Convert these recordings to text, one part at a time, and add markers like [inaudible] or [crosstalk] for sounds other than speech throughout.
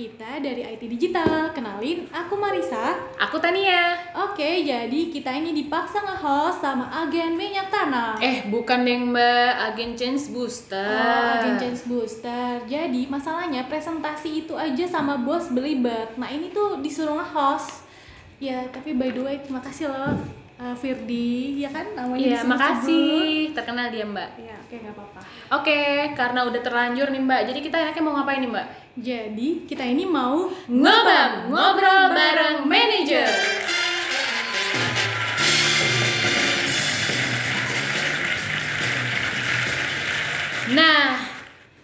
Kita dari IT Digital. Kenalin, aku Marisa. Aku Tania. Oke, jadi kita ini dipaksa nge-host sama agen minyak tanah. Eh, bukan yang Mbak, agen Change Booster. Oh, agen Change Booster. Jadi masalahnya presentasi itu aja sama bos belibet. Nah ini tuh disuruh nge-host. Ya, tapi by the way terima kasih loh uh, Firdi, ya kan namanya Iya, makasih. Terkenal dia, Mbak. Ya, oke nggak apa-apa. Oke, karena udah terlanjur nih, Mbak. Jadi kita enaknya mau ngapain nih, Mbak? Jadi kita ini mau Ngobam, ngobrol bareng manajer. Nah,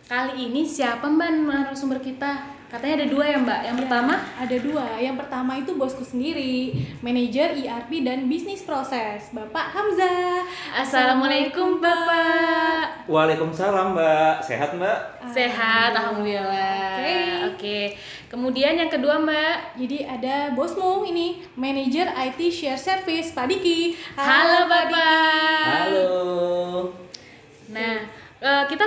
kali ini siapa Mbak narasumber kita? Katanya ada dua ya, Mbak. Yang Ya, pertama, ada dua. Yang pertama itu bosku sendiri, manajer ERP dan bisnis proses, Bapak Hamzah. Assalamualaikum Bapak. Waalaikumsalam Mbak, sehat Mbak? Sehat, alhamdulillah. Oke. Oke. Kemudian yang kedua, Mbak. Jadi ada bosmu ini, manajer IT Share Service, Pak Diki. Halo, Pak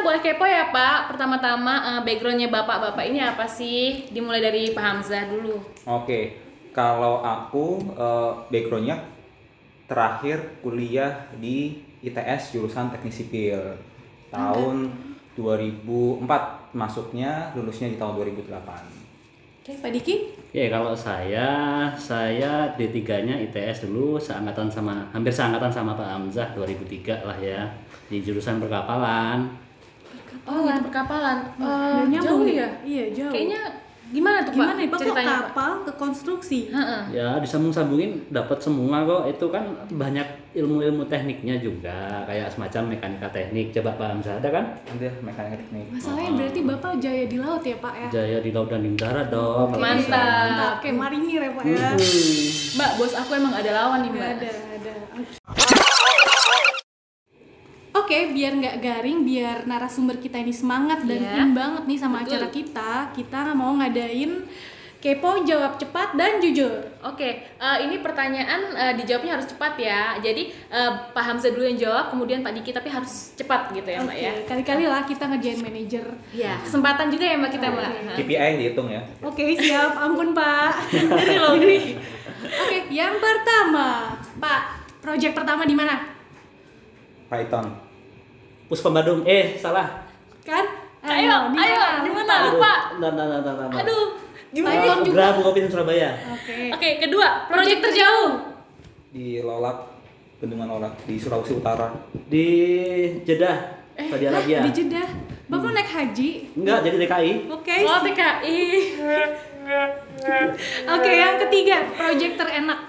boleh kepo ya Pak. Pertama-tama eh, backgroundnya bapak-bapak ini apa sih? Dimulai dari Pak Hamzah dulu. Oke, kalau aku eh, backgroundnya terakhir kuliah di ITS jurusan teknik sipil tahun 2004 masuknya lulusnya di tahun 2008. Oke, Pak Diki. Ya kalau saya, saya D3-nya ITS dulu seangkatan sama hampir seangkatan sama Pak Hamzah 2003 lah ya di jurusan perkapalan. Oh, itu perkapalan. Eh, nyambung jauh ya? Iya, jauh. Kayaknya gimana tuh Gimana Pak? nih, Pak? Kok Ceritanya Pak. kapal ke konstruksi? Heeh. Ya disambung-sambungin dapat semua kok. Itu kan banyak ilmu-ilmu tekniknya juga kayak semacam mekanika teknik. Coba Pak Hamzah ada kan? Ada mekanik teknik. Masalahnya berarti Bapak jaya di laut ya, Pak ya? Jaya di laut dan di darat dong. Mantap. Mantap, kayak marinir ya, Pak ya. Hmm. Mbak, bos aku emang ada lawan nih, Mbak. ada, ada. Oke, biar nggak garing, biar narasumber kita ini semangat dan Iya. in banget nih sama Betul. acara kita, kita mau ngadain kepo jawab cepat dan jujur. Oke, eh, ini pertanyaan eh, dijawabnya harus cepat ya. Jadi eh, Pak Hamzah dulu yang jawab, kemudian Pak Diki tapi harus cepat gitu ya, Mbak Oke, ya. kali-kali lah kita ngerjain manajer. Ya, kesempatan juga ya Mbak kita, Mbak. KPI dihitung ya. Oke, siap. Ampun, Pak. [laughs] Dari loh ini. Oke, yang pertama, Pak, project pertama di mana? Python. Puspa Badung. Eh salah. Kan? Ayo, ayo, mana? di Lupa. mana? Lupa. Bentar, bentar, bentar, bentar. Aduh, gimana? Python juga. Gerah Bukopin Surabaya. Oke. Oke, kedua, proyek terjauh. Di Lolak, Bendungan Lolak di Sulawesi Utara. Di Jeddah, Saudi Arabia. Di Jeddah. Bapak naik haji? Enggak, jadi DKI. Oke. Oh, TKI. [laughs] Oke, yang ketiga, project terenak.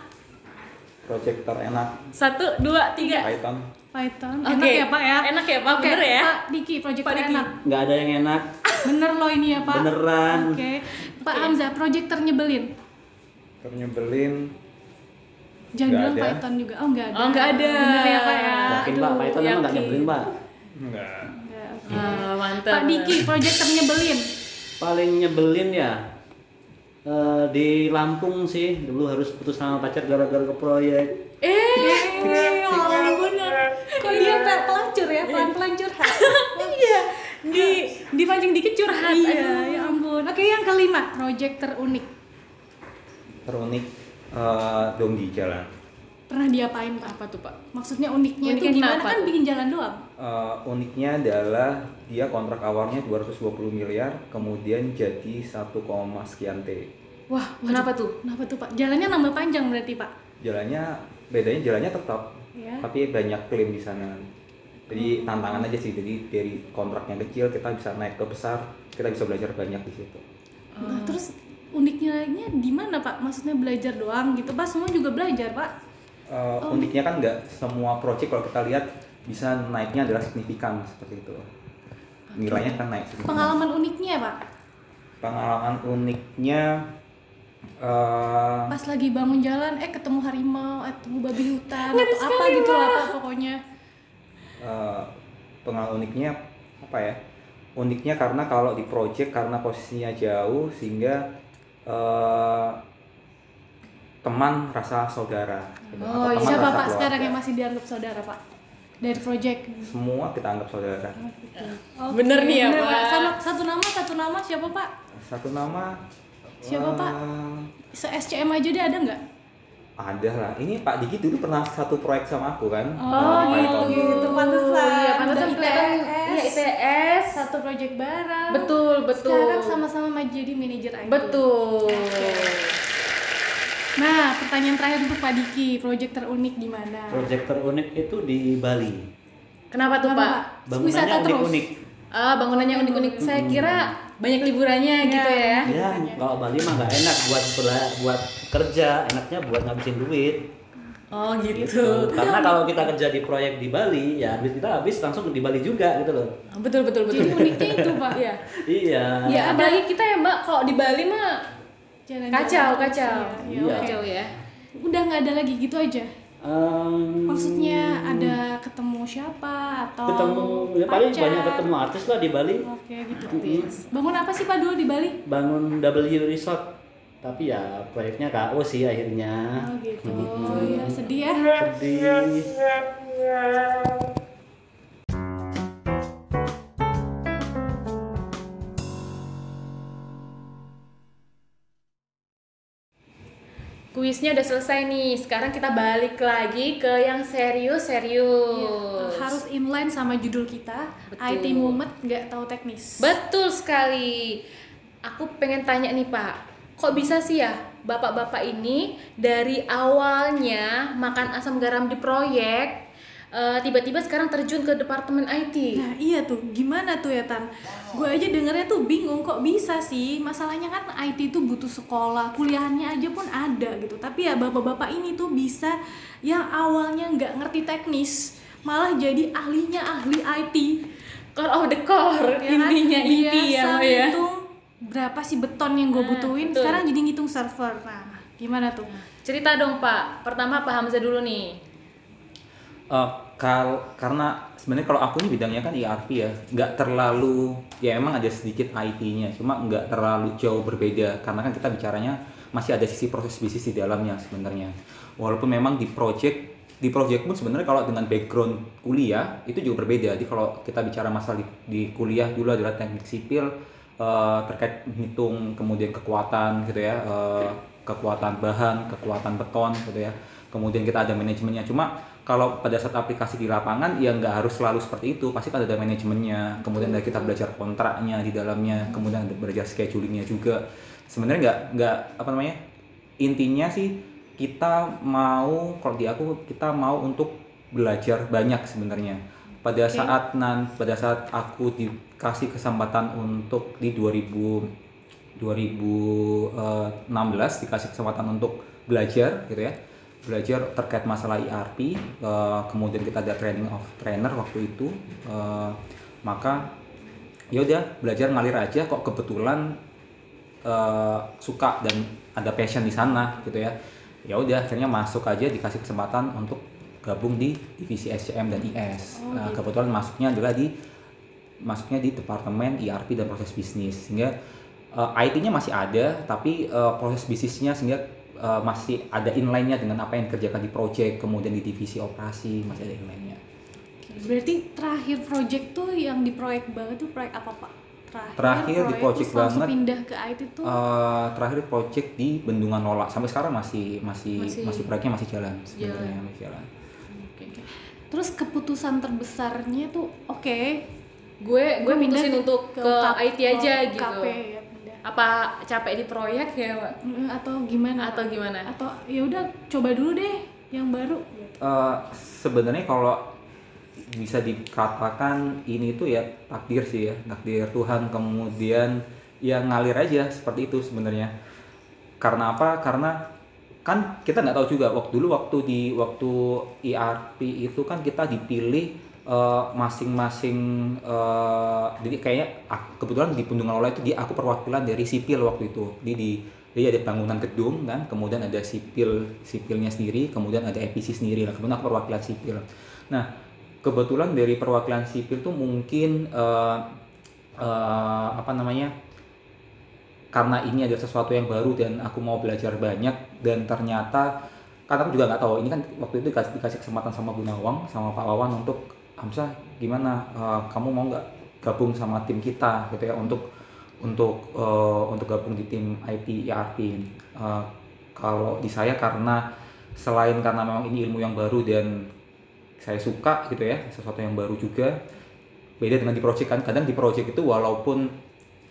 Project terenak Satu, dua, tiga. Python. Python. Oke. Enak ya, Pak ya? Enak ya, Pak? Oke, Bener ya? Pak Diki, project Pak Diki. terenak. Enggak ada yang enak. Bener loh ini ya, Pak. Beneran. Oke. Pak Oke. Hamzah, project ternyebelin. Ternyebelin Jangan Nggak bilang ada. Python juga. Oh, enggak ada. Oh, nggak ada. Bener ya, Pak ya? Yakin. Pak, Python emang enggak yakin. nyebelin Pak. enggak. Enggak, oke. Ah, mantap. Pak Diki, project ternyebelin. Paling nyebelin ya eh, di Lampung sih dulu harus putus sama pacar gara-gara ke proyek. Eh, [laughs] Eh, ampun. Kok dia pe- pelacur ya, pelan-pelan curhat. [laughs] iya. Di dipancing dikit curhat. Iya, ya ampun. Oke, yang kelima, project terunik. Terunik eh, donggi jalan. Pernah diapain, Pak? Apa tuh, Pak? Maksudnya uniknya, Uniknya itu gimana? kenapa Kan bikin jalan doang. Eh, uniknya adalah dia kontrak awalnya 220 miliar, kemudian jadi 1, sekian T. Wah, kenapa tuh? Kenapa tuh, Pak? Jalannya nambah panjang berarti, Pak? Jalannya bedanya jalannya tetap, Ya. tapi banyak klaim di sana. Jadi tantangan aja sih. Jadi dari kontrak yang kecil kita bisa naik ke besar, kita bisa belajar banyak di situ. Nah, terus uniknya di mana, Pak? Maksudnya belajar doang gitu, Pak? Semua juga belajar, Pak? Eh, uniknya kan nggak semua project kalau kita lihat bisa naiknya adalah signifikan seperti itu. Nilainya kan naik. signifikan. Pengalaman uniknya, Pak? Pengalaman uniknya eh, Pas lagi bangun jalan, eh ketemu harimau, eh ketemu babi hutan, atau apa gitu lah, Pak, pokoknya. eh, pengalaman uniknya apa ya? Uniknya karena kalau di project karena posisinya jauh sehingga eh, teman rasa saudara. gitu. Oh, Atau teman Siapa, rasa Pak, sekarang yang masih dianggap saudara, Pak? Dari project. Semua kita anggap saudara. Oke, Bener nih ya, bener, Pak. Sama, satu nama, satu nama siapa, Pak? Satu nama Siapa Pak? Eh, Se SCM aja deh ada nggak? Ada lah. Ini Pak Diki dulu pernah satu proyek sama aku kan? Oh, Eh, gitu. Gitu, pantesan. Iya, pantesan kelihatan ITS. iya ITS. Satu project bareng. Betul, betul. Sekarang sama-sama maju jadi manajer IT. Betul. Nah, pertanyaan terakhir untuk Pak Diki, project terunik di mana? Proyek terunik itu di Bali. Kenapa tuh, Kenapa, Pak? Pak? Wisata Bangunannya terus. unik-unik. Ah, bangunannya unik-unik. Saya kira banyak liburannya gitu ya. Ya, kalau Bali mah nggak enak buat buat kerja, enaknya buat ngabisin duit. Oh, gitu. Tuh, Karena kalau kita kerja di proyek di Bali, ya duit kita habis langsung di Bali juga gitu loh. Betul, betul, betul. Jadi uniknya itu, Pak. Iya. [laughs] Iya. Ya, apalagi kita ya, Mbak, kalau di Bali mah Jalan-jalan kacau, kacau. ya. Ya, Iya. Kacau ya. Udah nggak ada lagi gitu aja. Em, Maksudnya ada ketemu siapa atau ketemu ya paling pacar? banyak ketemu artis lah di Bali. Oke, gitu. Bangun apa sih Pak dulu di Bali? Bangun W Resort. Tapi ya proyeknya KO sih akhirnya. Oh, gitu. Ya, sedih ya. Sedih. [laughs] Kuisnya udah selesai nih. Sekarang kita balik lagi ke yang serius-serius. Iya, harus inline sama judul kita. Betul. IT Mumet nggak tahu teknis. Betul sekali. Aku pengen tanya nih Pak, kok bisa sih ya bapak-bapak ini dari awalnya makan asam garam di proyek, eh, tiba-tiba sekarang terjun ke departemen IT? Nah iya tuh, gimana tuh ya Tan? Gue aja dengernya tuh bingung kok bisa sih Masalahnya kan IT itu butuh sekolah, kuliahnya aja pun ada gitu Tapi ya bapak-bapak ini tuh bisa yang awalnya nggak ngerti teknis Malah jadi ahlinya ahli IT Core of the core, ya kan? intinya inti ya, Biasa Mbak ya. ngitung berapa sih beton yang gue Nah, butuhin betul. Sekarang jadi ngitung server Nah gimana tuh? Cerita dong Pak, pertama Pak Hamzah dulu nih. Eh, kal karena sebenarnya kalau aku ini bidangnya kan ERP ya, nggak terlalu ya emang ada sedikit IT-nya, cuma nggak terlalu jauh berbeda karena kan kita bicaranya masih ada sisi proses bisnis di dalamnya sebenarnya. Walaupun memang di project di project pun sebenarnya kalau dengan background kuliah itu juga berbeda. Jadi kalau kita bicara masalah di, di kuliah dulu adalah teknik sipil eh, terkait menghitung kemudian kekuatan gitu ya, eh, kekuatan bahan, kekuatan beton gitu ya. Kemudian kita ada manajemennya. Cuma kalau pada saat aplikasi di lapangan ya nggak harus selalu seperti itu. Pasti kan ada manajemennya. Kemudian ada kita belajar kontraknya di dalamnya. Kemudian ada belajar schedulingnya juga. Sebenarnya nggak nggak apa namanya intinya sih kita mau kalau di aku kita mau untuk belajar banyak sebenarnya pada Oke. saat nan pada saat aku dikasih kesempatan untuk di 2000 2016 dikasih kesempatan untuk belajar gitu ya belajar terkait masalah ERP eh, kemudian kita ada training of trainer waktu itu eh, maka ya udah belajar ngalir aja kok kebetulan eh, suka dan ada passion di sana gitu ya ya udah akhirnya masuk aja dikasih kesempatan untuk gabung di divisi SCM dan IS Oh, Nah, gitu. kebetulan masuknya adalah di masuknya di departemen ERP dan proses bisnis sehingga eh, IT-nya masih ada tapi eh, proses bisnisnya sehingga eh, masih ada inline-nya dengan apa yang dikerjakan di project kemudian di divisi operasi masih ada inline-nya Berarti terakhir project tuh yang di proyek banget tuh proyek apa Pak? Terakhir, Terakhir di project banget. pindah ke IT tuh Eh, terakhir project di Bendungan Nola sampai sekarang masih masih Masih- masih, proyeknya masih jalan sebenarnya masih jalan. Oke. Terus keputusan terbesarnya tuh oke. Gue gue pindah mutusin untuk ke, K- IT aja ke gitu. KP ya. Apa capek di proyek ya, Pak? Atau gimana? Atau gimana? Atau ya udah coba dulu deh yang baru. gitu. Eh, sebenarnya kalau bisa dikatakan ini tuh ya takdir sih ya takdir Tuhan kemudian ya ngalir aja seperti itu sebenarnya karena apa karena kan kita nggak tahu juga waktu dulu waktu di waktu ERP itu kan kita dipilih eh, masing-masing eh, jadi kayaknya ak- kebetulan di Bendungan Ola itu di aku perwakilan dari sipil waktu itu. Di di jadi ada bangunan gedung kan kemudian ada sipil sipilnya sendiri kemudian ada EPC sendiri lah. Kemudian aku perwakilan sipil. Nah kebetulan dari perwakilan sipil tuh mungkin eh, eh, apa namanya karena ini ada sesuatu yang baru dan aku mau belajar banyak dan ternyata karena aku juga nggak tahu ini kan waktu itu dikasih, dikasih kesempatan sama Bu Nawang sama Pak Wawan untuk Hamzah gimana? Eh, kamu mau nggak gabung sama tim kita gitu ya untuk untuk eh, untuk gabung di tim IT ERP. Eh, kalau di saya karena selain karena memang ini ilmu yang baru dan saya suka gitu ya sesuatu yang baru juga beda dengan di project kan. Kadang di project itu walaupun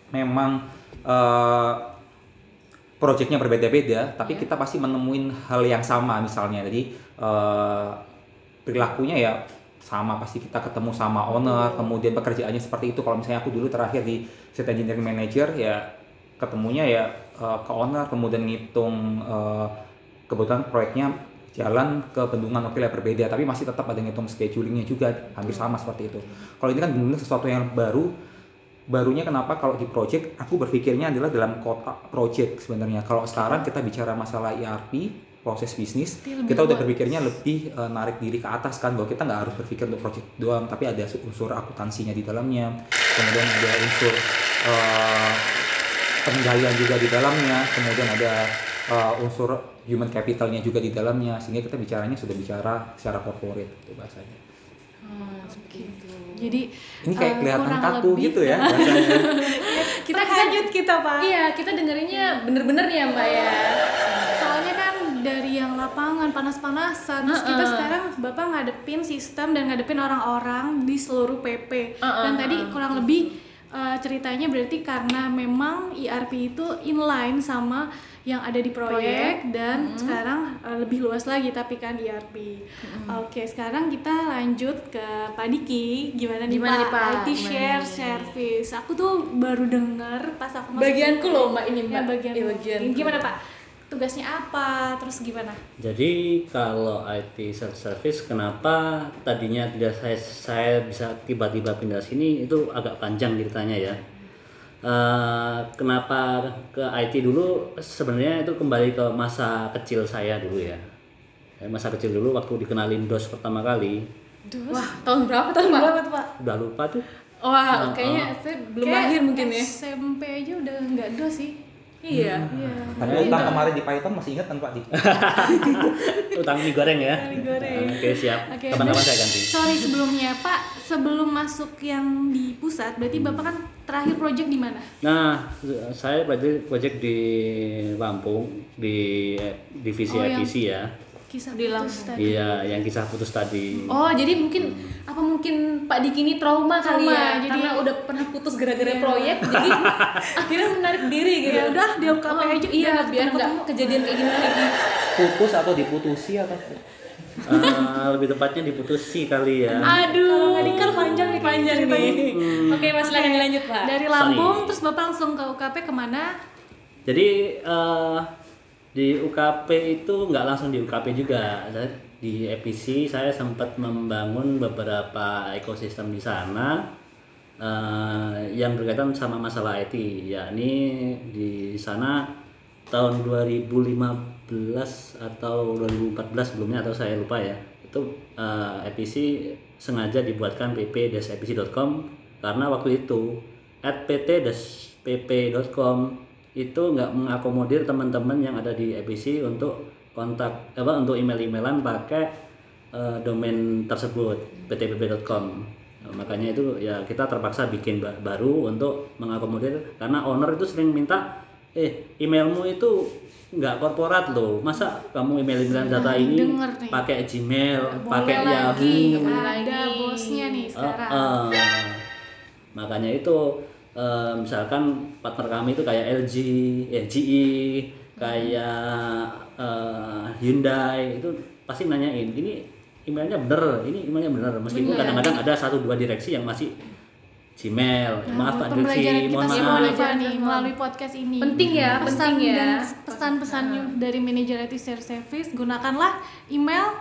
memang eh, projectnya berbeda-beda tapi kita pasti menemuin hal yang sama misalnya. Jadi eh, perilakunya ya sama pasti kita ketemu sama owner kemudian pekerjaannya seperti itu. Kalau misalnya aku dulu terakhir di set engineering manager ya ketemunya ya eh, ke owner kemudian ngitung eh, kebetulan proyeknya jalan ke bendungan oke lah berbeda tapi masih tetap ada ngitung schedulingnya juga hampir sama seperti itu. Kalau ini kan benar sesuatu yang baru barunya kenapa kalau di project aku berpikirnya adalah dalam kotak project sebenarnya. Kalau sekarang kita bicara masalah ERP proses bisnis lebih kita udah berpikirnya lebih eh, narik diri ke atas kan bahwa kita nggak harus berpikir untuk project doang tapi ada unsur akuntansinya di dalamnya kemudian ada unsur eh, pengendalian juga di dalamnya kemudian ada eh, unsur human capitalnya juga di dalamnya sehingga kita bicaranya sudah bicara secara corporate itu bahasanya begitu. Jadi ini kayak eh, kelihatan kaku lebih- gitu ya [laughs] bahasanya Kita Terkejut kita pak. Iya, kita dengerinnya bener-bener ya Mbak ya. Soalnya kan dari yang lapangan panas-panasan, terus kita Heeh. sekarang bapak ngadepin sistem dan ngadepin orang-orang di seluruh PP. Heeh, Dan tadi kurang lebih eh, ceritanya berarti karena memang ERP itu inline sama yang ada di proyek, dan sekarang eh, lebih luas lagi tapi kan ERP. Oke, sekarang kita lanjut ke Pak Diki. Gimana nih Gimana nih, Pak? IT Gimana share nih? service. Aku tuh baru denger pas aku masuk Bagianku loh, Mbak, ini, Ya, Mbak. bagian. Iya, bagianku. Gimana Pak? Tugasnya apa? Terus gimana? Jadi kalau IT self service kenapa tadinya tidak saya saya bisa tiba-tiba pindah sini itu agak panjang ceritanya ya. Eh, kenapa ke IT dulu sebenarnya itu kembali ke masa kecil saya dulu ya. Eh, Masa kecil dulu waktu dikenalin DOS pertama kali Dos. Wah, tahun berapa tuh, tahun Pak? berapa tuh Pak? udah lupa tuh. Wah, Oh, kayaknya saya belum Kayak lahir mungkin ya. SMP aja udah nggak dos sih. Iya. Iya. tapi utang kemarin di Python masih ingat kan Pak Di? [laughs] Utang mie goreng ya. Mie goreng. Oke siap. Oke, Kapan-kapan dan- saya ganti. Sorry sebelumnya Pak, sebelum masuk yang di pusat, berarti Bapak kan terakhir project di mana? Nah, saya project, project di Lampung di eh, divisi Oh, yang- IPC ya. Kisah Di putus tadi. Iya, yang kisah putus tadi. Oh, jadi mungkin apa mungkin Pak Diki ini trauma, kali ya? jadi- Karena udah pernah putus gara-gara Iya. proyek, jadi [laughs] akhirnya menarik diri gitu. Ya udah, di UKP Oh, aja, Iya, udah biar nggak kejadian kayak gini lagi. putus atau diputusi atau Eh, lebih tepatnya diputusi kali ya. Aduh, nggak dikat panjang nih panjang nih. Oke, Mas silakan dilanjut, Pak. Dari Lampung, terus Bapak langsung ke UKP ke mana? Jadi eh, di UKP itu nggak langsung di UKP juga. Di EPC saya sempat membangun beberapa ekosistem di sana eh, yang berkaitan sama masalah IT. Yakni di sana tahun 2015 atau 2014 sebelumnya atau saya lupa ya. Itu eh, EPC sengaja dibuatkan pp-epc.com karena waktu itu at pt-pp.com itu nggak mengakomodir teman-teman yang ada di EPC untuk kontak apa untuk email-emailan pakai eh, domain tersebut ptpp.com Nah, makanya itu ya kita terpaksa bikin ba- baru untuk mengakomodir karena owner itu sering minta eh emailmu itu nggak korporat loh masa kamu email email data ini pakai Gmail pakai Yahoo ada bosnya nih sekarang. Uh, uh. makanya itu uh, misalkan partner kami itu kayak LG, eh, GE, kayak uh, Hyundai itu pasti nanyain ini emailnya bener, ini emailnya bener meskipun kadang-kadang ada satu dua direksi yang masih Gmail, Nah, maaf Pak kita mohon semua maaf. nih Pak nih melalui podcast ini. Penting ya, pesan penting ya. dan pesan-pesan dari manajer IT Share Service gunakanlah email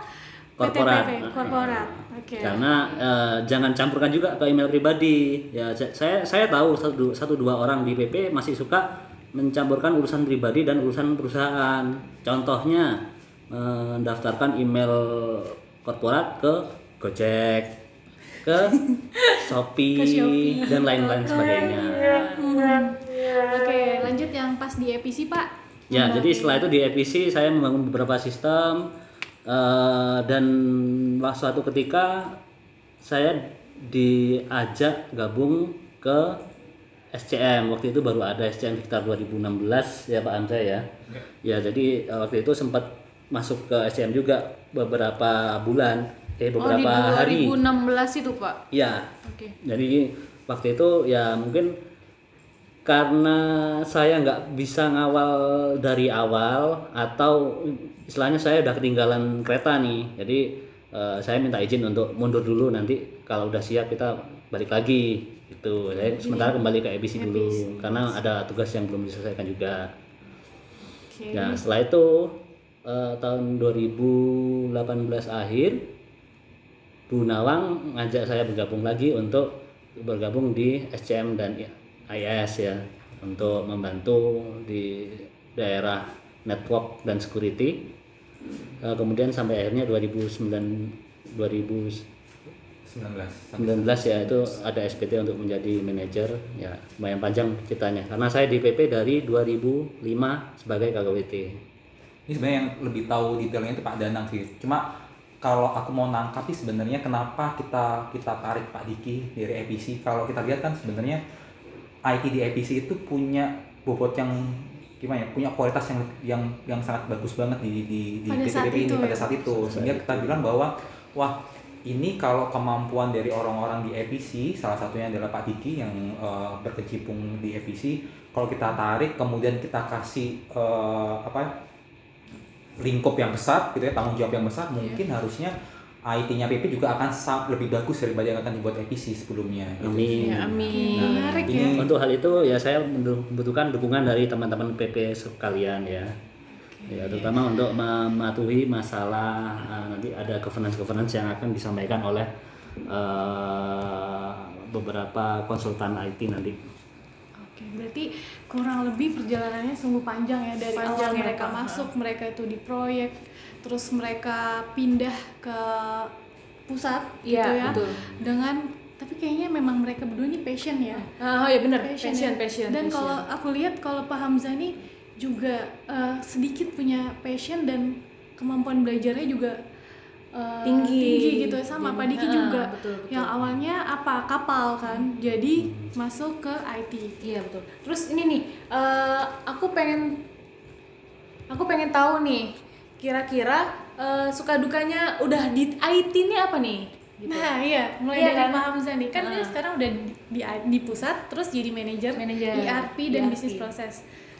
korporat. PTPP, korporat. Oke. Karena eh, jangan campurkan juga ke email pribadi. Ya sa- saya saya tahu satu satu dua orang di PP masih suka mencampurkan urusan pribadi dan urusan perusahaan. Contohnya mendaftarkan email korporat ke Gojek, ke [laughs] Shopee, Ke Shopee. dan lain-lain sebagainya. Hmm. Oke, lanjut yang pas di EPC Pak. Ya, jadi setelah itu di EPC saya membangun beberapa sistem eh, dan suatu ketika saya diajak gabung ke SCM waktu itu baru ada SCM sekitar 2016 ya Pak Andre ya. Ya jadi eh, waktu itu sempat masuk ke SCM juga beberapa bulan, eh Oh di beberapa hari. 2016 itu pak. Ya, Oke. jadi waktu itu ya mungkin karena saya nggak bisa ngawal dari awal atau istilahnya saya udah ketinggalan kereta nih, jadi eh, saya minta izin untuk mundur dulu nanti kalau udah siap kita balik lagi gitu. Saya sementara kembali ke EBC dulu karena ada tugas yang belum diselesaikan juga. Oke. Ya setelah itu eh, tahun 2018 akhir Bu Nawang ngajak saya bergabung lagi untuk bergabung di SCM dan IS ya untuk membantu di daerah network dan security. Eh, kemudian sampai akhirnya 2009 2019 19 ya itu ada SPT untuk menjadi manajer. Ya lumayan panjang ceritanya. Karena saya di PP dari 2005 sebagai KKWT. ini sebenarnya yang lebih tahu detailnya itu Pak Danang sih. Cuma kalau aku mau nangkap sih sebenarnya kenapa kita kita tarik Pak Diki dari EPC kalau kita lihat kan sebenarnya IT di EPC itu punya bobot yang gimana ya punya kualitas yang yang yang sangat bagus banget di di di Pada saat ini itu pada ya. saat itu. Sehingga kita bilang bahwa wah ini kalau kemampuan dari orang-orang di EPC salah satunya adalah Pak Diki yang eh, berkecimpung di EPC kalau kita tarik kemudian kita kasih eh, apa lingkup yang besar gitu ya tanggung jawab yang besar mungkin harusnya IT-nya PP juga akan lebih bagus daripada yang akan dibuat EPC sebelumnya gitu. Amin. Ya, amin. Nah, Menarik ini ya. Untuk hal itu ya saya membutuhkan dukungan dari teman-teman PP sekalian ya. Ya, terutama untuk mematuhi masalah eh, nanti ada governance-governance yang akan disampaikan oleh eh, beberapa konsultan IT nanti. Berarti kurang lebih perjalanannya sungguh panjang ya dari Panjang awal ya, mereka Pak. masuk, mereka itu di proyek, terus mereka pindah ke pusat Iya, gitu ya. betul. Dengan tapi kayaknya memang mereka berdua ini passion ya. Ah, oh ya benar, Passion, passion, ya. passion. Dan kalau aku lihat kalau Pak Hamzah nih juga eh, sedikit punya passion dan kemampuan belajarnya juga eh, Tinggi. gitu sama Pak Diki Ah, juga. betul, betul. Yang awalnya apa kapal kan, jadi masuk ke IT. Iya betul. Terus ini nih, eh, aku pengen, aku pengen tahu nih, kira-kira eh, suka dukanya udah di IT ini apa nih? Gitu. Nah iya, mulai Iya dari kan? Pak Hamzah nih kan dia Heeh. sekarang udah di, di pusat, terus jadi manajer Manajer ERP dan ERP. bisnis proses.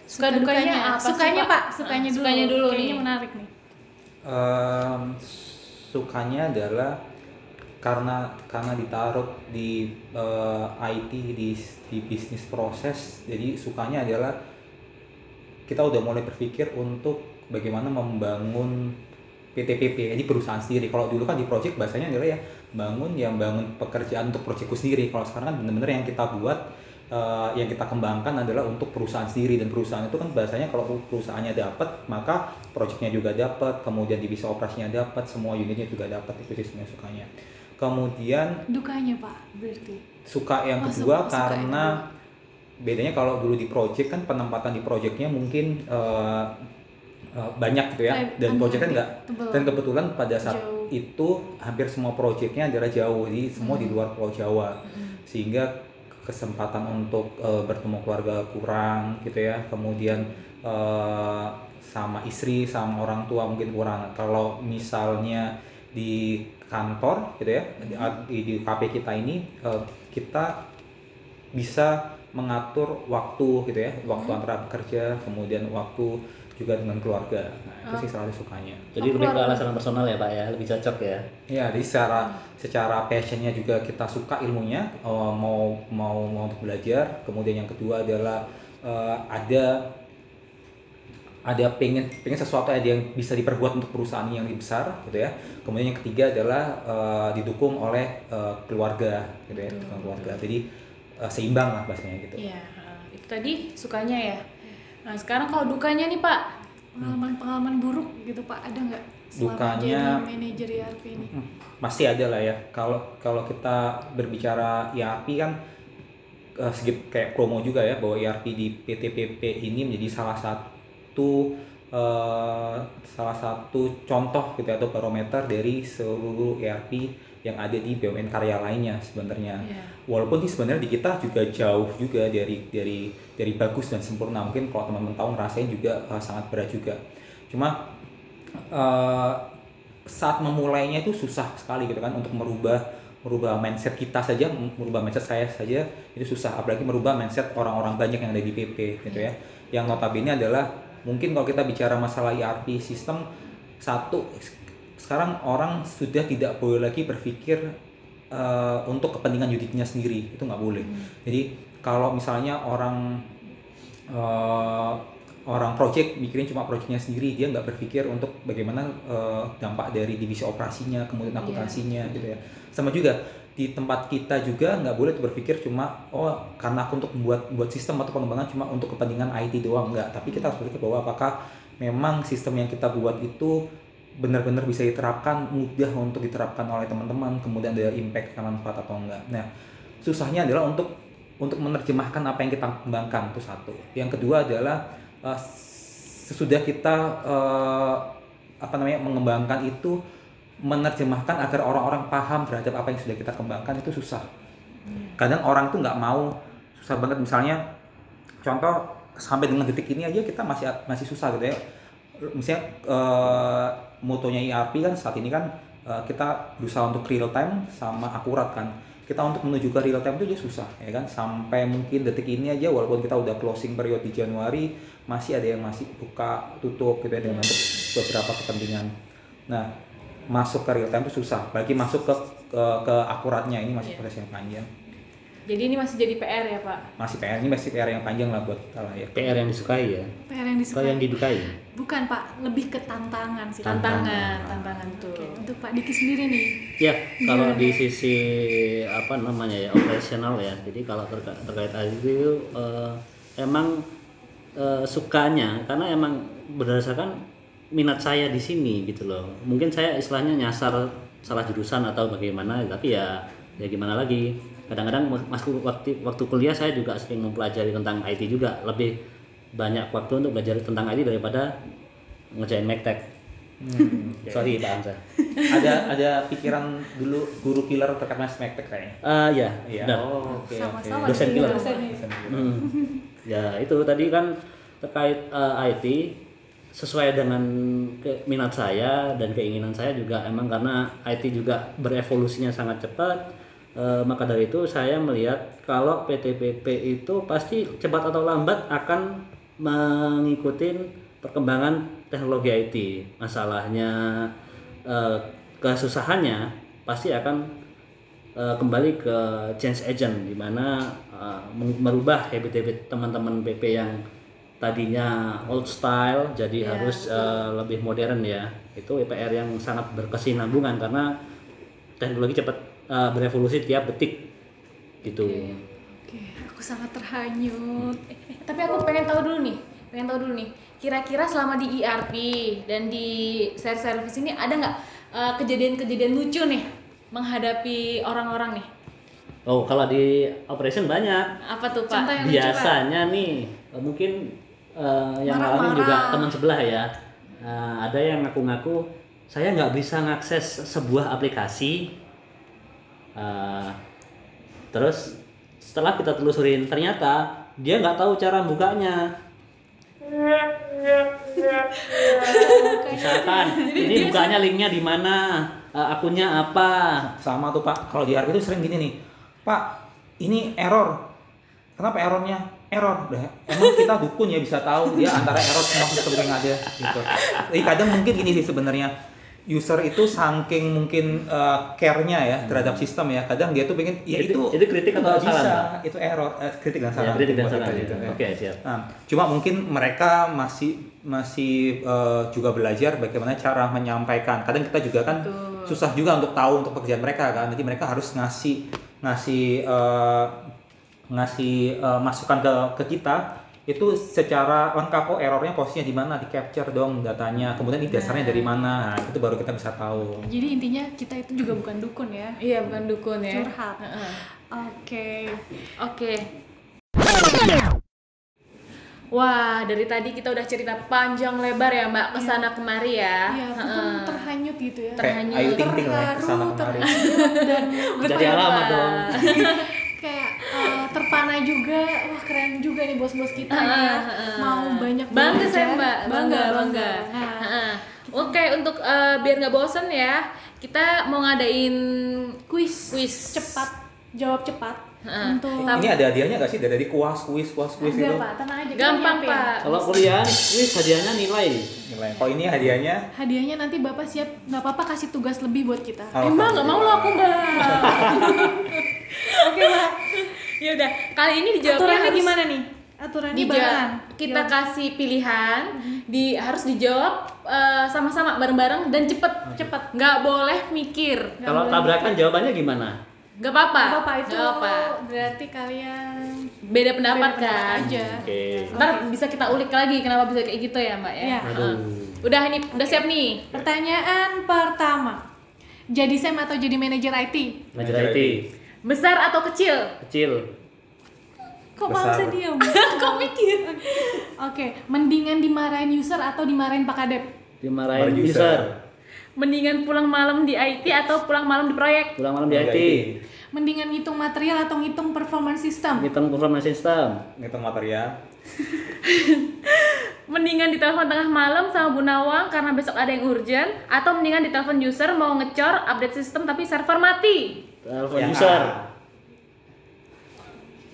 Suka dukanya apa sih, Sukanya Pak? Pak, sukanya Ah, dulu. sukanya dulu Kayaknya nih. menarik nih. Em, sukanya adalah karena karena ditaruh di eh, IT di di bisnis proses. Jadi sukanya adalah kita udah mulai berpikir untuk bagaimana membangun PTPP jadi perusahaan sendiri. Kalau dulu kan di project bahasanya adalah ya bangun yang bangun pekerjaan untuk projectku sendiri. Kalau sekarang kan bener-bener yang kita buat eh, yang kita kembangkan adalah untuk perusahaan sendiri. Dan perusahaan itu kan bahasanya kalau perusahaannya dapat maka projectnya juga dapat kemudian divisi operasinya dapat semua unitnya juga dapat. Itu sih sebenarnya sukanya. Kemudian Dukanya Pak, berarti. suka yang Masuk- kedua suka yang karena bedanya kalau dulu di project kan penempatan di projectnya mungkin eh, banyak gitu ya. Dan project kan nanti nggak. tebel. dan kebetulan pada saat Jauh. itu hampir semua projectnya adalah jauh. Jadi semua di luar pulau Jawa. Sehingga kesempatan untuk eh, bertemu keluarga kurang gitu ya. Kemudian eh, sama istri sama orang tua mungkin kurang. Kalau misalnya di kantor gitu ya di, di KP kita ini eh, kita bisa mengatur waktu gitu ya. Waktu antara bekerja kemudian waktu juga dengan keluarga itu sih satu sukanya Jadi Oh, lebih ke alasan personal ya Pak ya, lebih cocok ya. Ya, jadi secara secara passionnya juga kita suka ilmunya, eh, mau mau mau untuk belajar. Kemudian yang kedua adalah eh, ada ada pengen pengen sesuatu ada yang bisa diperbuat untuk perusahaan yang lebih besar gitu ya. Kemudian yang ketiga adalah eh, didukung oleh eh, keluarga gitu ya, dukung keluarga. Jadi eh, seimbang lah bahasanya gitu. Iya, ah, itu tadi sukanya ya. Nah sekarang kalau dukanya nih Pak, Pengalaman-pengalaman buruk gitu Pak, ada nggak? Selama Dukanya- jadi manajer ERP ini. Pasti ada lah ya. Kalau kalau kita berbicara ERP kan eh, sedikit kayak promo juga ya bahwa ERP di PTPP ini menjadi salah satu eh, salah satu contoh gitu ya, atau barometer dari seluruh ERP yang ada di BUMN karya lainnya sebenarnya. Iya. Walaupun sih sebenarnya di kita juga jauh juga dari dari dari bagus dan sempurna. Mungkin kalau teman-teman tahu ngerasain juga uh, sangat berat juga. Cuma uh, saat memulainya itu susah sekali gitu kan untuk merubah merubah mindset kita saja, merubah mindset saya saja itu susah. Apalagi merubah mindset orang-orang banyak yang ada di PP gitu ya. Yang notabene adalah mungkin kalau kita bicara masalah ERP sistem satu sekarang orang sudah tidak boleh lagi berpikir uh, untuk kepentingan unitnya sendiri. Itu nggak boleh. Jadi kalau misalnya orang uh, orang project mikirin cuma projectnya sendiri dia nggak berpikir untuk bagaimana uh, dampak dari divisi operasinya kemudian akuntansinya gitu ya. Sama juga di tempat kita juga nggak boleh berpikir cuma oh karena aku untuk membuat buat sistem atau pengembangan cuma untuk kepentingan IT doang. Nggak. Tapi kita harus berpikir bahwa apakah memang sistem yang kita buat itu benar-benar bisa diterapkan mudah untuk diterapkan oleh teman-teman kemudian ada impact dan manfaat atau enggak. Nah susahnya adalah untuk untuk menerjemahkan apa yang kita kembangkan itu satu. Yang kedua adalah uh, sesudah kita uh, apa namanya mengembangkan itu menerjemahkan agar orang-orang paham terhadap apa yang sudah kita kembangkan itu susah. Kadang orang itu nggak mau susah banget. Misalnya contoh sampai dengan detik ini aja kita masih masih susah gitu ya. Misalnya uh, motonya ERP kan saat ini kan uh, kita berusaha untuk real time sama akurat kan. Kita untuk menuju ke real time itu aja susah ya kan? Sampai mungkin detik ini aja walaupun kita udah closing periode di Januari masih ada yang masih buka tutup gitu ya dengan beberapa kepentingan. Nah masuk ke real time itu susah. Bagi masuk ke ke, ke akuratnya ini masih Iya. proses yang panjang Jadi ini masih jadi PR ya Pak? masih PR ini masih PR yang panjang lah buat kita lah ya PR yang disukai ya PR yang atau disukai. yang didukai Bukan Pak, lebih ke tantangan sih. Tantangan. Tantangan, tantangan tuh. Oke, untuk Pak Diki sendiri nih. Ya, kalau di sisi apa namanya ya operasional ya. Jadi kalau terkait terkait IT itu eh, emang eh, sukanya karena emang berdasarkan minat saya di sini gitu loh. Mungkin saya istilahnya nyasar salah jurusan atau bagaimana, tapi ya ya gimana lagi. Kadang-kadang masuk waktu waktu kuliah saya juga sering mempelajari tentang IT juga, lebih banyak waktu untuk belajar tentang IT daripada ngerjain MacTech. Hmm. Sorry Pak Hamzah. ada ada pikiran dulu guru killer terkait Mas Mektek kayaknya Ah ya, Iya. benar. Oh, oke. Sama-sama oke. Dosen killer. dosennya. Hmm. Ya itu tadi kan terkait eh, IT sesuai dengan ke- minat saya dan keinginan saya juga emang karena IT juga berevolusinya sangat cepat eh, maka dari itu saya melihat kalau PTPP itu pasti cepat atau lambat akan mengikuti perkembangan teknologi IT masalahnya eh, kesusahannya pasti akan eh, kembali ke change agent di mana merubah habit-habit teman-teman PP yang tadinya old style jadi Ya, harus lebih modern ya. Itu PR yang sangat berkesinambungan karena teknologi cepat eh, berevolusi tiap detik gitu Oke, aku sangat terhanyut. Eh, tapi aku pengen tahu dulu nih, pengen tahu dulu nih. Kira-kira selama di ERP dan di share service ini ada nggak eh, kejadian-kejadian lucu nih menghadapi orang-orang nih? oh kalau di operation banyak Apa tuh Pak? Contoh yang lucu, biasanya nih eh, mungkin eh, yang ngalamin juga teman sebelah ya Eh, ada yang ngaku-ngaku saya nggak bisa ngakses sebuah aplikasi Eh, terus setelah kita telusurin ternyata dia nggak tahu cara [laughs] bukanya misalkan ini bukanya linknya di mana? Eh, akunnya apa? Sama tuh Pak. Kalau di itu sering gini nih. Pak ini error. Kenapa errornya? Error. Udah, emang kita dukun ya bisa tahu dia antara error sistem yang ada gitu. Jadi kadang mungkin gini sih sebenarnya user itu saking mungkin uh, care-nya ya terhadap sistem ya kadang dia tuh pengen ya itu Itu- itu kritik atau bisa, itu error eh, kritik dan ya, saran kritik dan ya. gitu, ya. oke siap Nah, cuma mungkin mereka masih masih eh, juga belajar bagaimana cara menyampaikan. Kadang kita juga kan Betul. susah juga untuk tahu untuk pekerjaan mereka kan. Jadi mereka harus ngasih ngasih eh, ngasih eh, masukan ke ke kita itu secara lengkap oh errornya posisinya di mana di capture dong datanya kemudian ini dasarnya dari mana nah, itu baru kita bisa tahu Jadi intinya kita itu juga bukan dukun ya. Iya bukan dukun ya. Curhat. Heeh. Oke. Oke. Wah, dari tadi kita udah cerita panjang lebar ya Mbak ke sana kemari ya. Iya, pun terhanyut gitu ya. Kayak Terhanyut. Ayu Ting Ting lah ya, Terharu, ke sana kemari. terhanyut, dan Jadi alamat dong. [laughs] terpana juga. Wah, keren juga nih bos-bos kita Heeh, ya. heeh. Mau banyak bangga saya Mbak, bangga bangga. Nah, Heeh. Oke, untuk eh, biar nggak bosen ya, kita mau ngadain kuis Kuis. cepat, jawab cepat untuk Ini ada hadiahnya nggak sih dari kuas kuis kuas kuis Ada, itu? Pak, tenang aja. gampang. Pak. Kalau kuliah wis hadiahnya nilai. Nilai. Kalau ini hadiahnya Hadiahnya nanti Bapak siap, nggak apa-apa kasih tugas lebih buat kita. Mbak nggak mau lo aku Mbak. [laughs] [laughs] Oke, Pak. Ya udah, kali ini dijawabnya Aturannya harus gimana nih? Aturannya Dija- barengan. kita Jawab. kasih pilihan di harus dijawab eh, sama-sama bareng-bareng dan cepet cepet. nggak boleh mikir Kalau tabrakan jawabannya gimana? nggak apa-apa Nggak apa-apa itu Nggak apa. berarti kalian beda pendapat beda kan aja. Oke. ntar bisa kita ulik lagi kenapa bisa kayak gitu ya mbak ya Iya. Heeh. udah ini udah siap nih Pertanyaan pertama. Jadi SEM atau jadi manajer IT? Manajer IT. Besar atau kecil Kecil. Kok Besar. bangsa diam? [laughs] kok mikir Oke, mendingan dimarahin user atau dimarahin Pak Kadep? Dimarahin Dimarahin user. user. mendingan pulang malam di IT atau pulang malam di proyek Pulang malam di IT. Mendingan ngitung material atau ngitung performance system? Ngitung performance system. Ngitung material. [laughs] mendingan ditelepon tengah malam sama Bu Nawang karena besok ada yang urgent atau mendingan ditelepon user mau ngecor update sistem tapi server mati Telepon Yang user. A.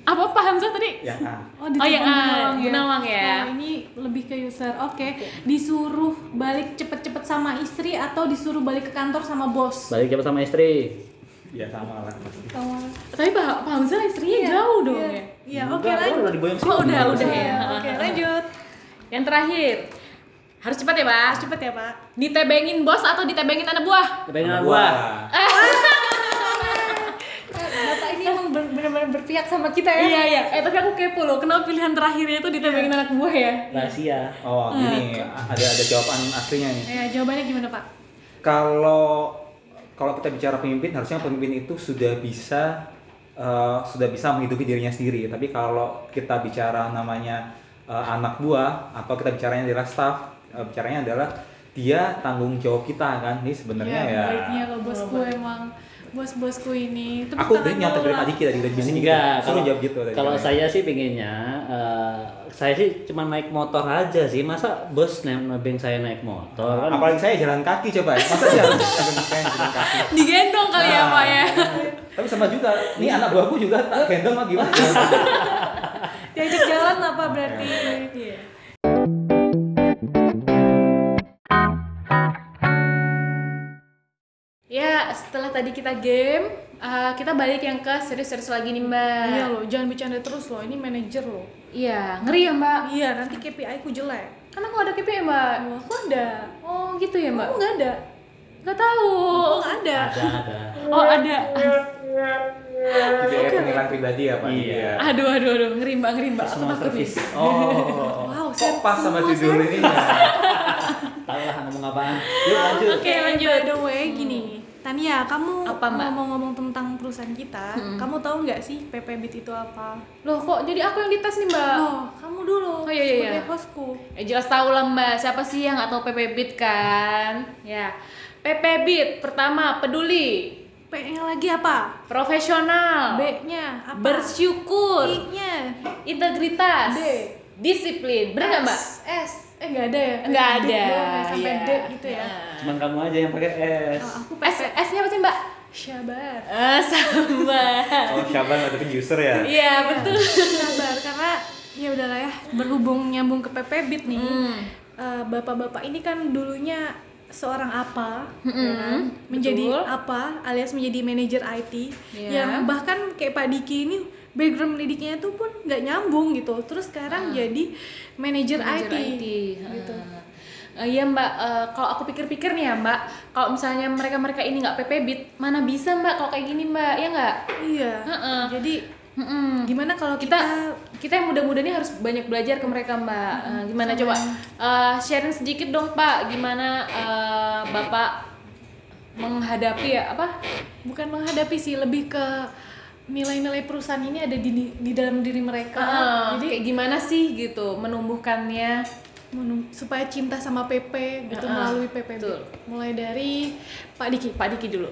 apa paham saya tadi Yang A. Oh, Oh, yang A, ditelepon Bu Nawang ya. Oh, ini lebih ke user. Oke. Disuruh balik cepet-cepet sama istri atau disuruh balik ke kantor sama bos? Balik cepat sama istri. Ya sama lah. Sama. tapi Pak Pak Hamzah istrinya jauh dong Iya. ya Iya, oke Enggak, lanjut. udah Oh, udah, ya. Iya, Oke, lanjut. yang terakhir harus cepat ya Pak Cepet ya, Pak. ditebengin bos atau ditebengin anak buah Kepengen Anak gua. Bapak ini emang ber- benar-benar berpihak sama kita ya. iya iya eh tapi aku kepo loh kenapa pilihan terakhirnya itu ditebengin anak buah ya Rahasia. Oh, gini, ada ada jawaban aslinya nih. Ya, jawabannya gimana, Pak? Kalau kalau kita bicara pemimpin, harusnya pemimpin itu sudah bisa eh, sudah bisa menghidupi dirinya sendiri. Tapi kalau kita bicara namanya eh, anak buah atau kita bicaranya adalah staff, eh, bicaranya adalah dia tanggung jawab kita kan. Ini sebenarnya Iya, ya. baiknya lo bosku emang bos-bosku ini. Tepuk Aku nyontek dulu dari tadi kita dari bisnis Enggak, Suruh jawab gitu tadi. Kalau saya sih pinginnya, eh, saya sih cuma naik motor aja sih. Masa bos ne- nebeng saya naik motor kan? apalagi saya jalan kaki coba ya. Masa saya jalan kaki. [laughs] digendong kali ya Nah, Pak ya Tapi sama juga, ini anak buahku juga tak gendong mah gimana? [laughs] Diajak jalan apa berarti? Iya. Setelah tadi kita game, eh, kita balik yang ke serius-serius lagi nih Mbak. Iya loh, jangan bercanda terus loh. Ini manajer loh. Iya, ngeri ya Mbak. Iya, nanti KPI ku jelek. Karena aku ada KPI Mbak. Oh, aku ada. Oh gitu ya Mbak. Aku nggak ada. Nggak tahu. Oh, nggak ada. Ada, ada. Oh ada. Itu ya penilaian pribadi ya Pak? Iya. Aduh aduh aduh ngeri Mbak ngeri Mbak. Aku Personal takut nih. service. [laughs] Oh, Wow, kok saya- pas sama judul ini ya? Tahu lah ngomong apaan. Yuk lanjut. Oke, lanjut. By the way, gini. Tania, kamu Apa, Mbak? ngomong-ngomong tentang perusahaan kita, Mm-mm. kamu tahu nggak sih PP Bit itu apa? Loh kok jadi aku yang dites nih Mbak? Oh, kamu dulu. Oh, iya, iya, sebagai iya. hostku. Eh jelas tahu lah Mbak, siapa sih yang atau PP Bit kan? Ya. PP Bit pertama peduli, P-nya lagi apa? profesional, B-nya apa? bersyukur, I-nya. integritas, D. disiplin. Bener nggak Mbak? S. Eh nggak ada ya? Nggak ada. ya, sampai iya. D gitu ya. Nah. Cuman kamu aja yang pakai S. Oh, aku S. S-nya apa sih Mbak? Sabar. Eh, sabar. Oh, Syaban ada user ya? Iya betul. Sabar karena ya udahlah ya berhubung nyambung ke PP Bit nih. Hmm. eh, bapak-bapak ini kan dulunya seorang apa ya Mm-mm, kan? menjadi betul. apa alias menjadi manajer IT Iya. yang bahkan kayak Pak Diki ini background pendidiknya itu pun nggak nyambung gitu terus sekarang jadi manajer IT, IT. gitu. Heeh. Eh, Iya mbak, Eh, kalau aku pikir-pikir nih ya mbak, kalau misalnya mereka-mereka ini nggak PP Bit, mana bisa mbak kalau kayak gini mbak, ya nggak? iya Heeh. jadi Mm-mm. gimana kalau Kita kita, kita yang muda-muda nih harus banyak belajar ke mereka mbak. Eh, gimana sama- coba Eh, sharing sedikit dong pak, gimana eh, bapak menghadapi ya apa? bukan menghadapi sih lebih ke nilai-nilai perusahaan ini ada di di dalam diri mereka Ah, jadi kayak gimana sih gitu menumbuhkannya menum- supaya cinta sama PP gitu Ah, melalui PP betul. mulai dari Pak Diki. Pak Diki dulu.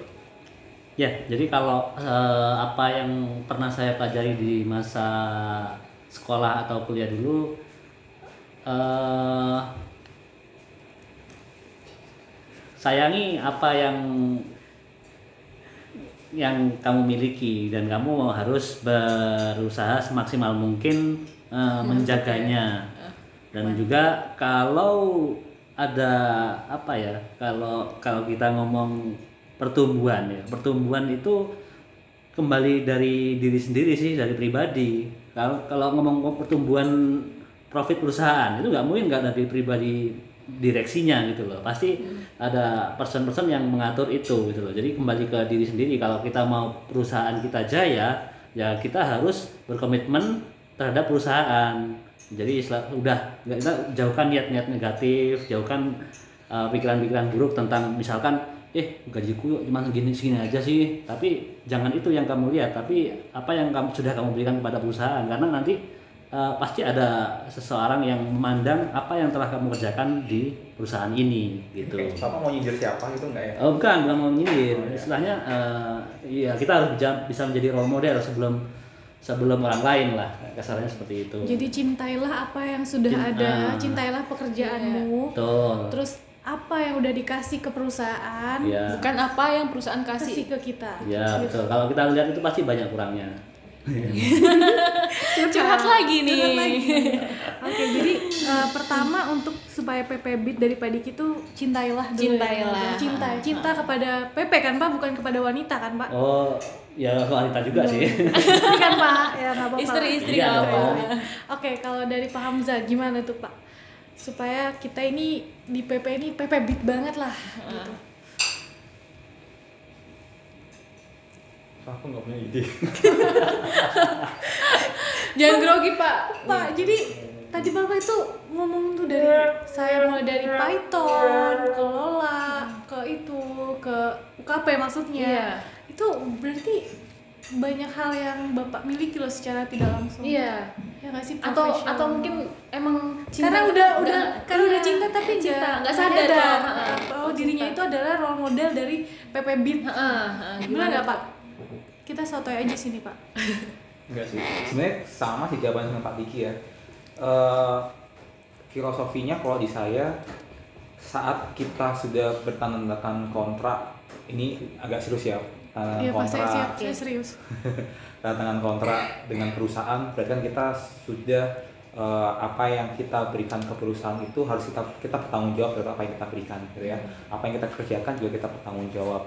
Ya, jadi kalau eh, apa yang pernah saya pelajari di masa sekolah atau kuliah dulu, eh, sayangi apa yang yang kamu miliki dan kamu harus berusaha semaksimal mungkin eh, menjaganya dan juga kalau ada apa ya kalau kalau kita ngomong pertumbuhan ya pertumbuhan itu kembali dari diri sendiri sih dari pribadi. Kalau kalau ngomong pertumbuhan profit perusahaan itu nggak mungkin nggak dari pribadi direksinya gitu loh. Pasti ada person-person yang mengatur itu gitu loh. Jadi kembali ke diri sendiri. Kalau kita mau perusahaan kita jaya ya kita harus berkomitmen terhadap perusahaan jadi istilah udah kita jauhkan niat-niat negatif jauhkan uh, pikiran-pikiran buruk tentang misalkan eh gajiku cuma segini segini aja sih tapi jangan itu yang kamu lihat tapi apa yang kamu sudah kamu berikan kepada perusahaan karena nanti uh, pasti ada seseorang yang memandang apa yang telah kamu kerjakan di perusahaan ini gitu Oke, Bapak mau nyindir siapa gitu enggak ya? Oh bukan, bukan mau nyindir. Oh, iya. Istilahnya eh, ya kita harus bisa menjadi role model sebelum sebelum orang lain lah. Kasarnya seperti itu. jadi cintailah apa yang sudah Cin- ada ah. cintailah pekerjaanmu Betul. terus apa yang udah dikasih ke perusahaan ya. bukan apa yang perusahaan kasih kasih ke kita Ya, Gitu. betul. Kalau kita lihat itu pasti banyak kurangnya. [laughs] curhat lagi nih Curhat lagi. Oke, jadi eh, pertama untuk supaya PP Beat dari Pak Diki itu cintailah dulu. ya. Cintailah. Cinta, cinta kepada PP kan Pak, bukan kepada wanita kan Pak? Oh, ya wanita juga sih. [laughs] Istri kan Pak? Ya nggak apa-apa. Istri-istri Iya apa. Oke, kalau dari Pak Hamzah gimana tuh Pak? Supaya kita ini di PP ini PP Beat banget lah. Gitu. Aku nggak punya ide. [laughs] jangan grogi pak Pak, jadi tadi Bapak itu ngomong tuh dari saya mulai dari Python, ke Lola, ke itu, ke UKP maksudnya. Iya. Itu berarti banyak hal yang Bapak miliki loh secara tidak langsung. iya Ya nggak sih atau atau mungkin emang cinta karena udah udah karena iya, udah cinta tapi cinta nggak nggak sadar nyadar kalau- oh dirinya itu adalah role model dari PP Beat. Heeh, heeh, Gimana nggak Pak? Kita sotoy aja sini Pak. [laughs] Enggak sih. Sebenarnya sama sih jawaban dengan Pak Diki ya. Eh, filosofinya kalau di saya saat kita sudah bertandatangan kontrak ini agak serius ya. Tanda Iya Pak, saya siap, kontrak. saya serius. [laughs] tanda tangan kontrak dengan perusahaan berarti kan kita sudah eh, apa yang kita berikan ke perusahaan itu harus kita kita bertanggung jawab terhadap apa yang kita berikan gitu ya. Apa yang kita kerjakan juga kita bertanggung jawab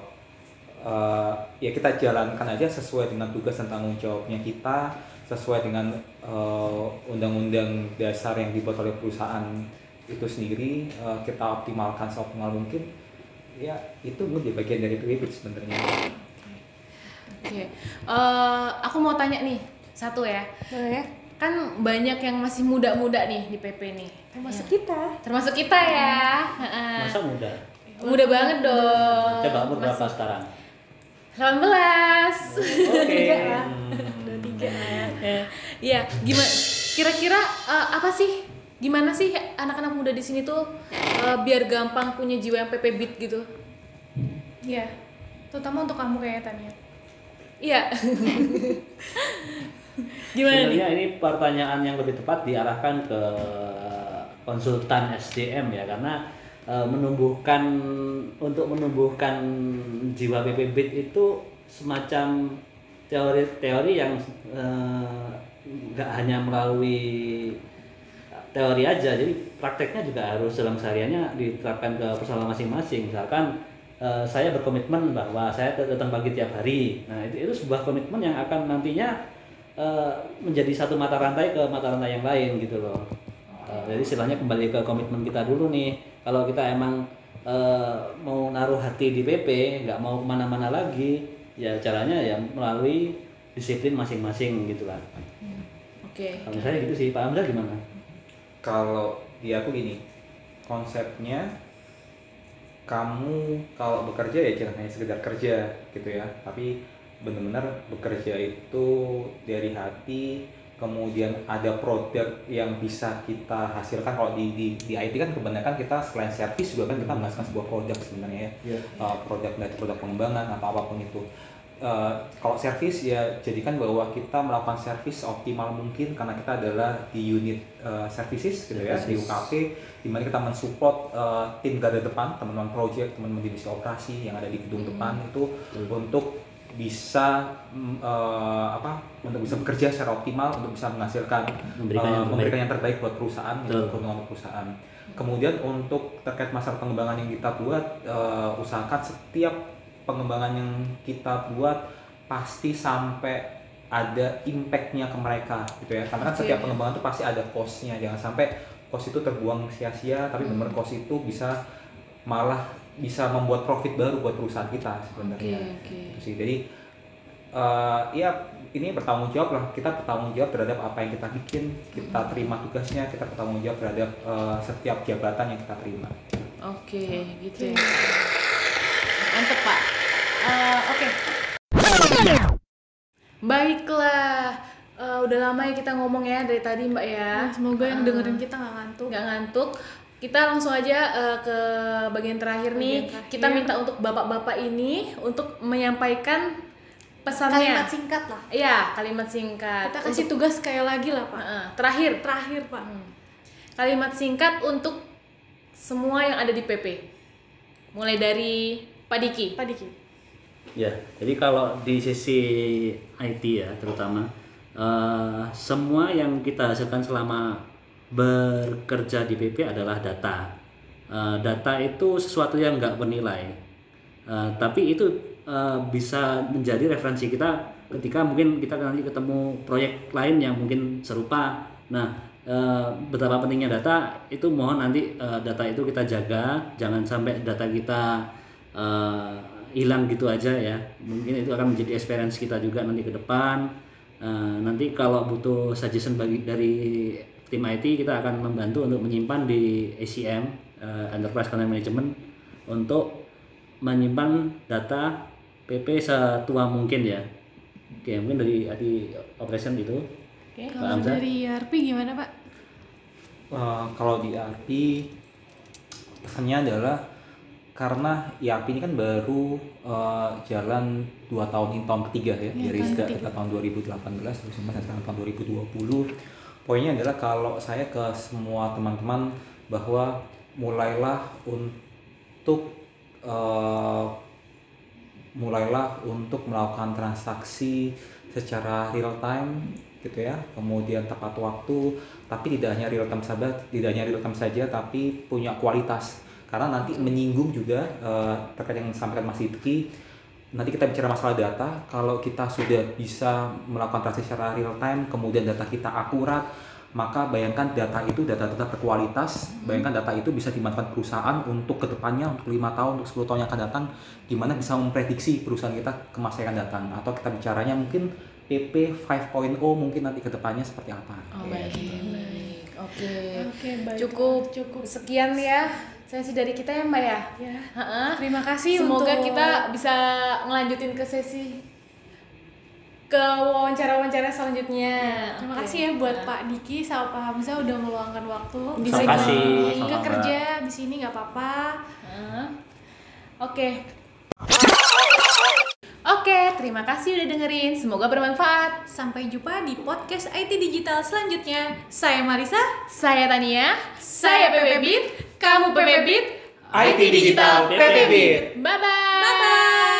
Eh, ya kita jalankan aja sesuai dengan tugas dan tanggung jawabnya kita sesuai dengan eh, undang-undang dasar yang dibuat oleh perusahaan itu sendiri. Eh, kita optimalkan seoptimal mungkin. Ya itu menjadi bagian dari privilege sebenarnya oke Eh, aku mau tanya nih satu ya Boleh ya? kan banyak yang masih muda-muda nih di PP nih Termasuk Ya. kita. termasuk kita ya Heeh. Masa muda. muda banget dong Coba umur berapa sekarang? 18 Oke. Udah tiga. Ya, Iya, gimana? Kira-kira eh, apa sih? Gimana sih anak-anak muda di sini tuh eh, biar gampang punya jiwa yang PP beat gitu? Iya. Terutama untuk kamu kayak Tania. Iya. [laughs] gimana nih? Sebenarnya ini pertanyaan yang lebih tepat diarahkan ke konsultan SDM ya karena eh, menumbuhkan untuk menumbuhkan jiwa PPBIT itu semacam teori-teori yang eh, nggak hanya melalui teori aja jadi prakteknya juga harus dalam sehariannya diterapkan ke persoalan masing-masing misalkan eh, saya berkomitmen bahwa saya datang pagi tiap hari nah itu itu sebuah komitmen yang akan nantinya eh, menjadi satu mata rantai ke mata rantai yang lain gitu loh Eh, jadi istilahnya kembali ke komitmen kita dulu nih kalau kita emang eh, mau naruh hati di PP nggak mau ke mana-mana lagi ya caranya ya melalui disiplin masing-masing gitu lah Oke. kalau misalnya gitu sih Pak Hamzah gimana? kalau di aku gini konsepnya kamu kalau bekerja ya jangan hanya sekedar kerja gitu ya. Tapi benar-benar bekerja itu dari hati kemudian ada produk yang bisa kita hasilkan. Kalau di, di, di IT kan kebanyakan kita selain servis juga kan kita menghasilkan sebuah produk sebenarnya ya. Iya. Uh, produk dari produk pengembangan apa apa pun itu Uh, kalau servis ya jadikan bahwa kita melakukan servis optimal mungkin karena kita adalah di unit uh, services gitu ya di. UKP di mana kita mensupport uh, tim garda depan teman-teman project teman-teman divisi operasi yang ada di gedung depan itu untuk bisa eh, apa untuk bisa bekerja secara optimal untuk bisa menghasilkan Memberikan eh, yang terbaik. memberikan yang terbaik buat perusahaan untuk keuntungan perusahaan kemudian untuk terkait masalah pengembangan yang kita buat eh, usahakan setiap pengembangan yang kita buat pasti sampai ada impactnya ke mereka gitu ya. Karena kan Oke. setiap pengembangan itu pasti ada cost-nya. Jangan sampai cost itu terbuang sia-sia tapi benar cost itu bisa malah bisa membuat profit baru buat perusahaan kita sebenarnya. Oke. Gitu sih. Jadi eh, ya ini bertanggung jawab lah. Kita bertanggung jawab terhadap apa yang kita bikin kita terima tugasnya kita bertanggung jawab terhadap eh, setiap jabatan yang kita terima. Oke, gitu ya. Mantep Pak. Eh, Oke. Baiklah. Eh, udah lama ya kita ngomong ya dari tadi Mbak ya. Nah, semoga yang Eh, dengerin kita nggak ngantuk nggak ngantuk. Kita langsung aja eh, ke bagian terakhir nih. Bagian terakhir. Kita minta untuk bapak-bapak ini untuk menyampaikan pesannya. kalimat singkat lah Iya, kalimat singkat. kita kasih tugas sekali lagi lah pak Heeh, terakhir. terakhir pak Hmm. Kalimat singkat untuk semua yang ada di PP. Mulai dari Pak Diki. Pak Diki Ya, jadi kalau di sisi IT ya terutama eh, semua yang kita hasilkan selama bekerja di PP adalah data. Eh, data itu sesuatu yang nggak bernilai, Eh, tapi itu eh, bisa menjadi referensi kita ketika mungkin kita nanti ketemu proyek lain yang mungkin serupa. Nah, eh, betapa pentingnya data itu mohon nanti eh, data itu kita jaga, jangan sampai data kita hilang gitu aja ya. Mungkin itu akan menjadi experience kita juga nanti ke depan. Eh, nanti kalau butuh suggestion bagi dari tim IT kita akan membantu untuk menyimpan di ACM eh, Enterprise Content Management untuk menyimpan data PP setua mungkin ya. Oke, mungkin dari IT operation itu. Oke. Kalau dari ERP gimana pak Eh, kalau di ERP pesannya adalah karena ERP ini kan baru eh, jalan dua tahun ini tahun ketiga ya Iya, dari sejak kita tahun 2018 terus sampai sekarang tahun 2020 poinnya adalah kalau saya ke semua teman-teman bahwa mulailah untuk eh, mulailah untuk melakukan transaksi secara real time gitu ya. Kemudian tepat waktu tapi tidak hanya real time saja tidak hanya real time saja tapi punya kualitas karena nanti menyinggung juga eh, terkait yang disampaikan Mas Diki nanti kita bicara masalah data. Kalau kita sudah bisa melakukan transaksi secara real time kemudian data kita akurat maka bayangkan data itu data-data berkualitas bayangkan data itu bisa dimanfaatkan perusahaan untuk ke depannya untuk lima tahun untuk 10 tahun yang akan datang gimana bisa memprediksi perusahaan kita ke masa yang akan datang. Atau kita bicaranya mungkin PP 5.0 mungkin nanti ke depannya seperti apa. Oh, Ya, baik. Oke. Oke, baik. Cukup Cukup. sekian ya sesi dari kita ya Mbak ya. ya Ha-ha. terima kasih Semoga untuk kita bisa ngelanjutin ke sesi ke wawancara-wawancara selanjutnya. Terima Oke. kasih ya buat Nah. Pak Diki sama Pak Hamzah udah meluangkan waktu Di Terima sini. kasih Ke kerja di sini nggak apa-apa. Heeh. Oke. Oke, terima kasih udah dengerin. Semoga bermanfaat. Sampai jumpa di podcast IT Digital selanjutnya. Saya Marisa. Saya Tania, saya Pepe Beat, kamu Pepe Beat, IT Digital Pepe Beat. Bye bye.